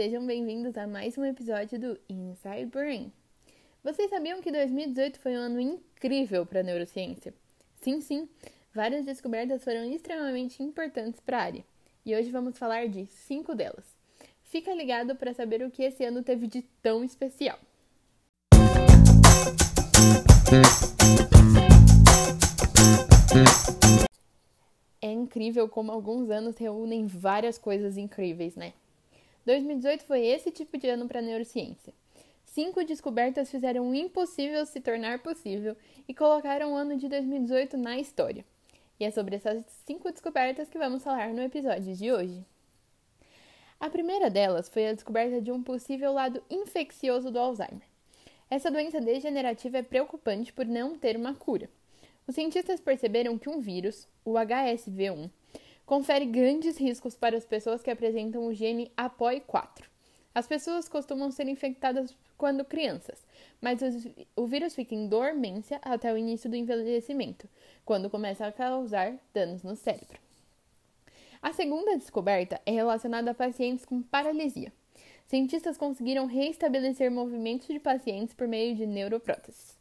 sejam bem-vindos a mais um episódio do Inside Brain. Vocês sabiam que 2018 foi um ano incrível para a neurociência? Sim, sim, várias descobertas foram extremamente importantes para a área e hoje vamos falar de cinco delas. Fica ligado para saber o que esse ano teve de tão especial. É incrível como alguns anos reúnem várias coisas incríveis, né? 2018 foi esse tipo de ano para a neurociência. Cinco descobertas fizeram o impossível se tornar possível e colocaram o ano de 2018 na história. E é sobre essas cinco descobertas que vamos falar no episódio de hoje. A primeira delas foi a descoberta de um possível lado infeccioso do Alzheimer. Essa doença degenerativa é preocupante por não ter uma cura. Os cientistas perceberam que um vírus, o HSV1, confere grandes riscos para as pessoas que apresentam o gene APOE4. As pessoas costumam ser infectadas quando crianças, mas o vírus fica em dormência até o início do envelhecimento, quando começa a causar danos no cérebro. A segunda descoberta é relacionada a pacientes com paralisia. Cientistas conseguiram reestabelecer movimentos de pacientes por meio de neuropróteses.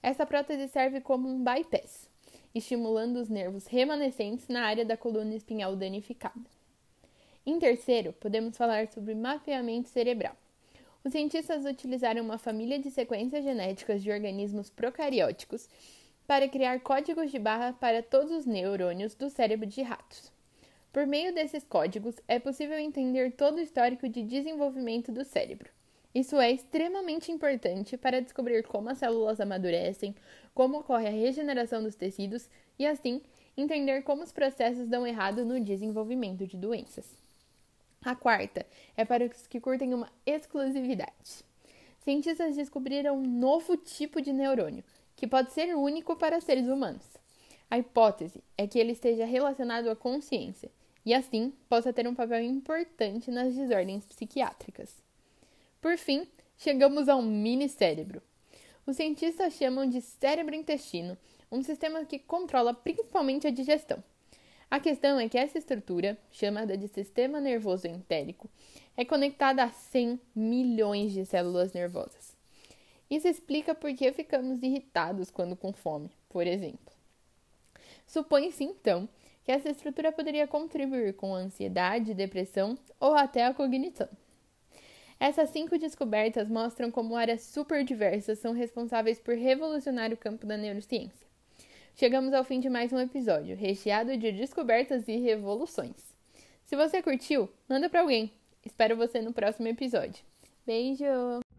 Essa prótese serve como um bypass, estimulando os nervos remanescentes na área da coluna espinhal danificada. Em terceiro, podemos falar sobre mapeamento cerebral. Os cientistas utilizaram uma família de sequências genéticas de organismos procarióticos para criar códigos de barra para todos os neurônios do cérebro de ratos. Por meio desses códigos, é possível entender todo o histórico de desenvolvimento do cérebro. Isso é extremamente importante para descobrir como as células amadurecem, como ocorre a regeneração dos tecidos e, assim, entender como os processos dão errado no desenvolvimento de doenças. A quarta é para os que curtem uma exclusividade. Cientistas descobriram um novo tipo de neurônio, que pode ser único para seres humanos. A hipótese é que ele esteja relacionado à consciência e, assim, possa ter um papel importante nas desordens psiquiátricas. Por fim, chegamos ao mini cérebro. Os cientistas chamam de cérebro-intestino, um sistema que controla principalmente a digestão. A questão é que essa estrutura, chamada de sistema nervoso entérico, é conectada a 100 milhões de células nervosas. Isso explica por que ficamos irritados quando com fome, por exemplo. Supõe-se então que essa estrutura poderia contribuir com a ansiedade, depressão ou até a cognição. Essas cinco descobertas mostram como áreas super diversas são responsáveis por revolucionar o campo da neurociência. Chegamos ao fim de mais um episódio, recheado de descobertas e revoluções. Se você curtiu, manda para alguém. Espero você no próximo episódio. Beijo!